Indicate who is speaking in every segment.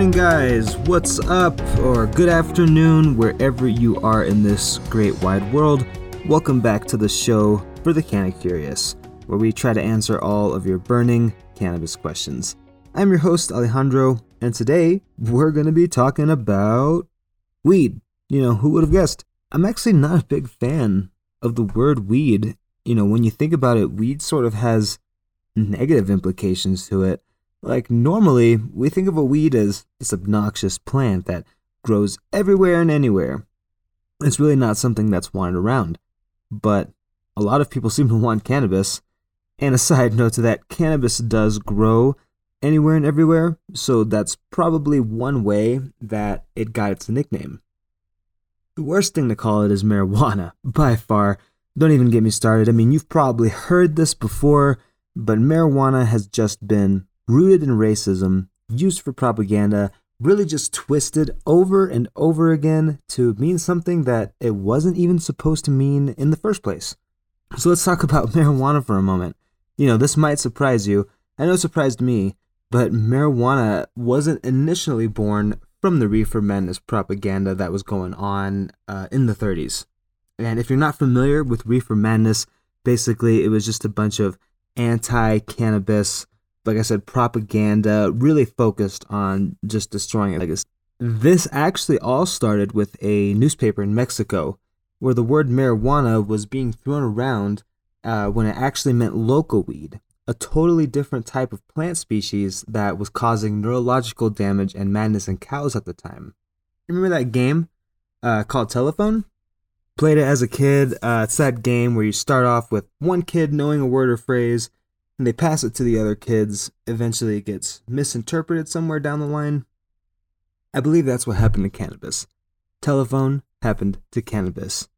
Speaker 1: morning, guys. What's up? Or good afternoon, wherever you are in this great wide world. Welcome back to the show for the Canna Curious, where we try to answer all of your burning cannabis questions. I'm your host, Alejandro, and today we're going to be talking about weed. You know, who would have guessed? I'm actually not a big fan of the word weed. You know, when you think about it, weed sort of has negative implications to it. Like, normally, we think of a weed as this obnoxious plant that grows everywhere and anywhere. It's really not something that's wanted around. But a lot of people seem to want cannabis. And a side note to that, cannabis does grow anywhere and everywhere, so that's probably one way that it got its nickname. The worst thing to call it is marijuana, by far. Don't even get me started. I mean, you've probably heard this before, but marijuana has just been rooted in racism, used for propaganda, really just twisted over and over again to mean something that it wasn't even supposed to mean in the first place. So let's talk about marijuana for a moment. You know, this might surprise you. I know it surprised me, but marijuana wasn't initially born from the reefer madness propaganda that was going on uh, in the 30s. And if you're not familiar with reefer madness, basically it was just a bunch of anti cannabis like I said, propaganda really focused on just destroying legacy. This actually all started with a newspaper in Mexico where the word marijuana was being thrown around uh, when it actually meant locoweed, a totally different type of plant species that was causing neurological damage and madness in cows at the time. Remember that game uh, called Telephone? Played it as a kid. Uh, it's that game where you start off with one kid knowing a word or phrase and they pass it to the other kids. Eventually, it gets misinterpreted somewhere down the line. I believe that's what happened to cannabis. Telephone happened to cannabis.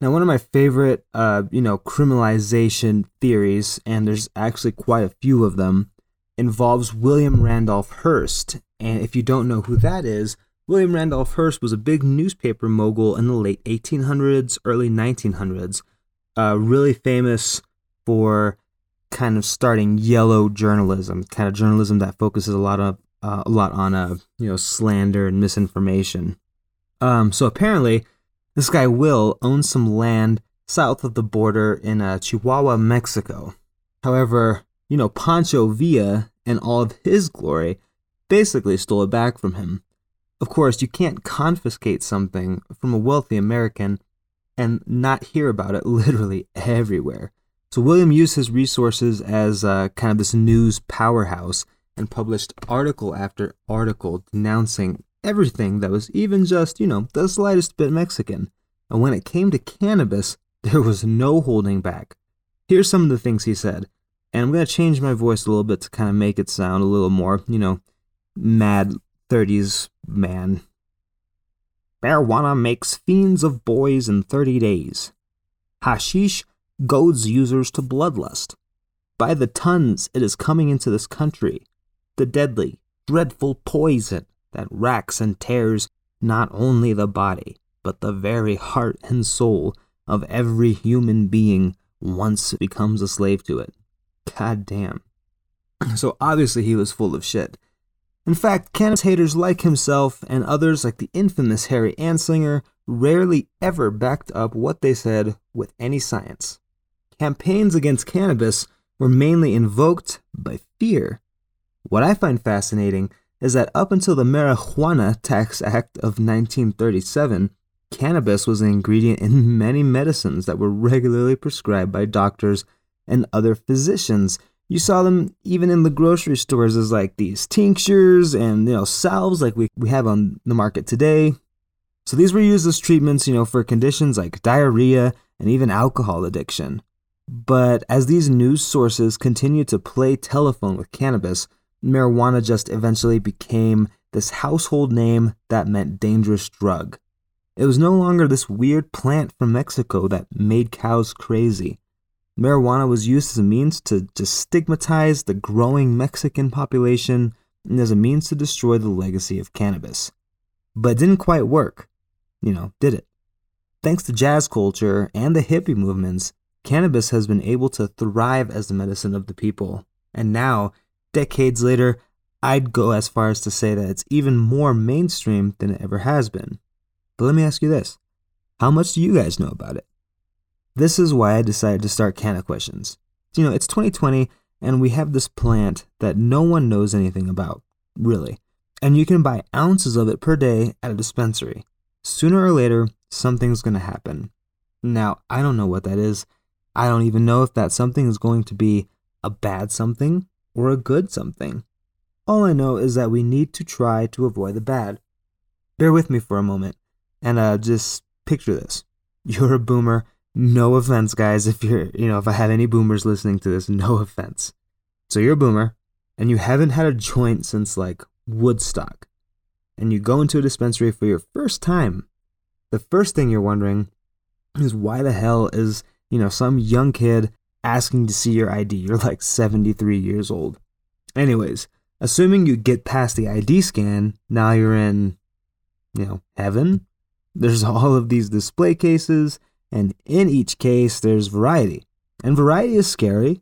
Speaker 1: Now, one of my favorite, uh, you know, criminalization theories, and there's actually quite a few of them, involves William Randolph Hearst. And if you don't know who that is, William Randolph Hearst was a big newspaper mogul in the late 1800s, early 1900s. Uh, really famous for kind of starting yellow journalism, kind of journalism that focuses a lot of uh, a lot on uh, you know slander and misinformation. Um, so apparently, this guy Will owns some land south of the border in uh, Chihuahua, Mexico. However, you know Pancho Villa and all of his glory basically stole it back from him. Of course, you can't confiscate something from a wealthy American and not hear about it literally everywhere. So William used his resources as uh, kind of this news powerhouse and published article after article denouncing everything that was even just, you know, the slightest bit Mexican. And when it came to cannabis, there was no holding back. Here's some of the things he said. And I'm going to change my voice a little bit to kind of make it sound a little more, you know, mad 30s man. Marijuana makes fiends of boys in 30 days. Hashish goads users to bloodlust. By the tons it is coming into this country, the deadly, dreadful poison that racks and tears not only the body, but the very heart and soul of every human being once becomes a slave to it. God damn. So obviously he was full of shit. In fact, cannabis haters like himself and others like the infamous Harry Anslinger rarely ever backed up what they said with any science campaigns against cannabis were mainly invoked by fear. What I find fascinating is that up until the Marijuana Tax Act of 1937, cannabis was an ingredient in many medicines that were regularly prescribed by doctors and other physicians. You saw them even in the grocery stores as like these tinctures and you know salves like we, we have on the market today. So these were used as treatments, you know, for conditions like diarrhea and even alcohol addiction. But as these news sources continued to play telephone with cannabis, marijuana just eventually became this household name that meant dangerous drug. It was no longer this weird plant from Mexico that made cows crazy. Marijuana was used as a means to just stigmatize the growing Mexican population and as a means to destroy the legacy of cannabis. But didn't quite work. You know, did it? Thanks to jazz culture and the hippie movements, cannabis has been able to thrive as the medicine of the people. And now, decades later, I'd go as far as to say that it's even more mainstream than it ever has been. But let me ask you this how much do you guys know about it? This is why I decided to start Canna Questions. You know, it's 2020 and we have this plant that no one knows anything about, really. And you can buy ounces of it per day at a dispensary. Sooner or later, something's to happen. Now, I don't know what that is. I don't even know if that something is going to be a bad something or a good something. All I know is that we need to try to avoid the bad. Bear with me for a moment and uh, just picture this. You're a boomer. No offense, guys, if you're, you know, if I have any boomers listening to this, no offense. So you're a boomer and you haven't had a joint since like Woodstock. And you go into a dispensary for your first time. The first thing you're wondering is why the hell is, you know, some young kid asking to see your ID? You're like 73 years old. Anyways, assuming you get past the ID scan, now you're in, you know, heaven. There's all of these display cases, and in each case, there's variety. And variety is scary.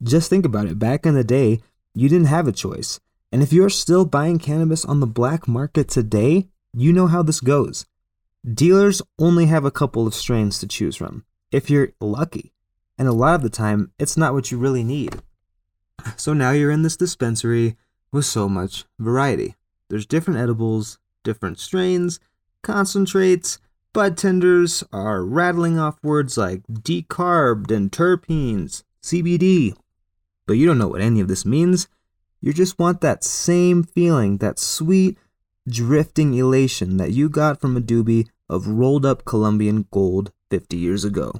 Speaker 1: Just think about it. Back in the day, you didn't have a choice. And if you're still buying cannabis on the black market today, you know how this goes. Dealers only have a couple of strains to choose from, if you're lucky. And a lot of the time, it's not what you really need. So now you're in this dispensary with so much variety. There's different edibles, different strains, concentrates, bud tenders are rattling off words like decarbed and terpenes, CBD. But you don't know what any of this means. You just want that same feeling, that sweet, drifting elation that you got from a doobie of rolled up Colombian gold 50 years ago.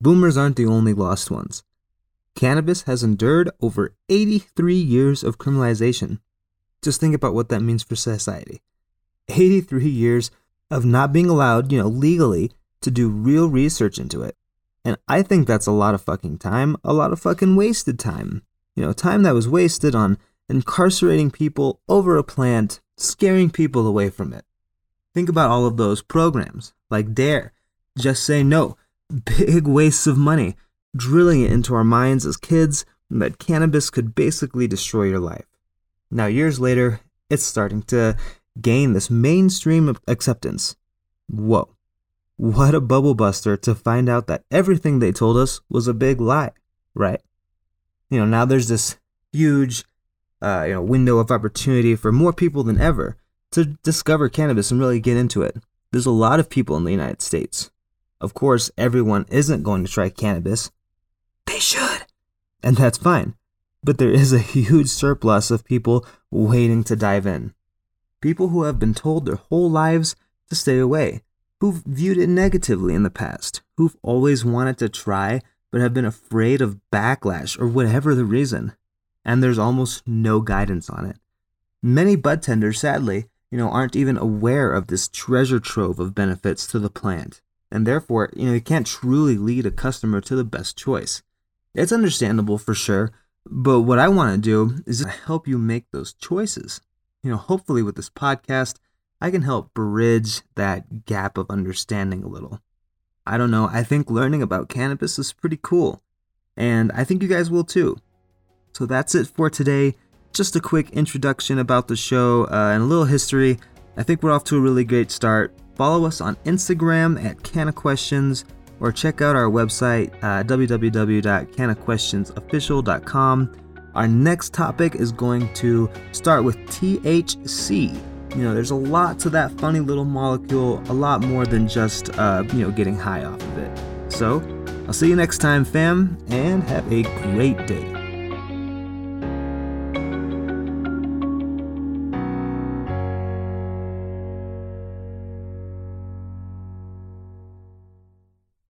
Speaker 1: Boomers aren't the only lost ones. Cannabis has endured over 83 years of criminalization. Just think about what that means for society. 83 years of not being allowed, you know, legally to do real research into it. And I think that's a lot of fucking time, a lot of fucking wasted time. You know, time that was wasted on incarcerating people over a plant, scaring people away from it. Think about all of those programs, like DARE, Just Say No, big wastes of money, drilling it into our minds as kids that cannabis could basically destroy your life. Now, years later, it's starting to gain this mainstream acceptance. Whoa. What a bubble buster to find out that everything they told us was a big lie, right? You know, now there's this huge uh, you know, window of opportunity for more people than ever to discover cannabis and really get into it. There's a lot of people in the United States. Of course, everyone isn't going to try cannabis. They should. And that's fine. But there is a huge surplus of people waiting to dive in. People who have been told their whole lives to stay away, who've viewed it negatively in the past, who've always wanted to try but have been afraid of backlash or whatever the reason. And there's almost no guidance on it. Many bud tenders, sadly, you know, aren't even aware of this treasure trove of benefits to the plant. And therefore, you know, you can't truly lead a customer to the best choice. It's understandable for sure, but what I want to do is help you make those choices you know, hopefully with this podcast, I can help bridge that gap of understanding a little. I don't know, I think learning about cannabis is pretty cool, and I think you guys will too. So that's it for today. Just a quick introduction about the show uh, and a little history. I think we're off to a really great start. Follow us on Instagram at Canna Questions or check out our website, uh, www.cannaquestionsofficial.com. Our next topic is going to start with THC. You know, there's a lot to that funny little molecule, a lot more than just, uh, you know, getting high off of it. So, I'll see you next time, fam, and have a great day.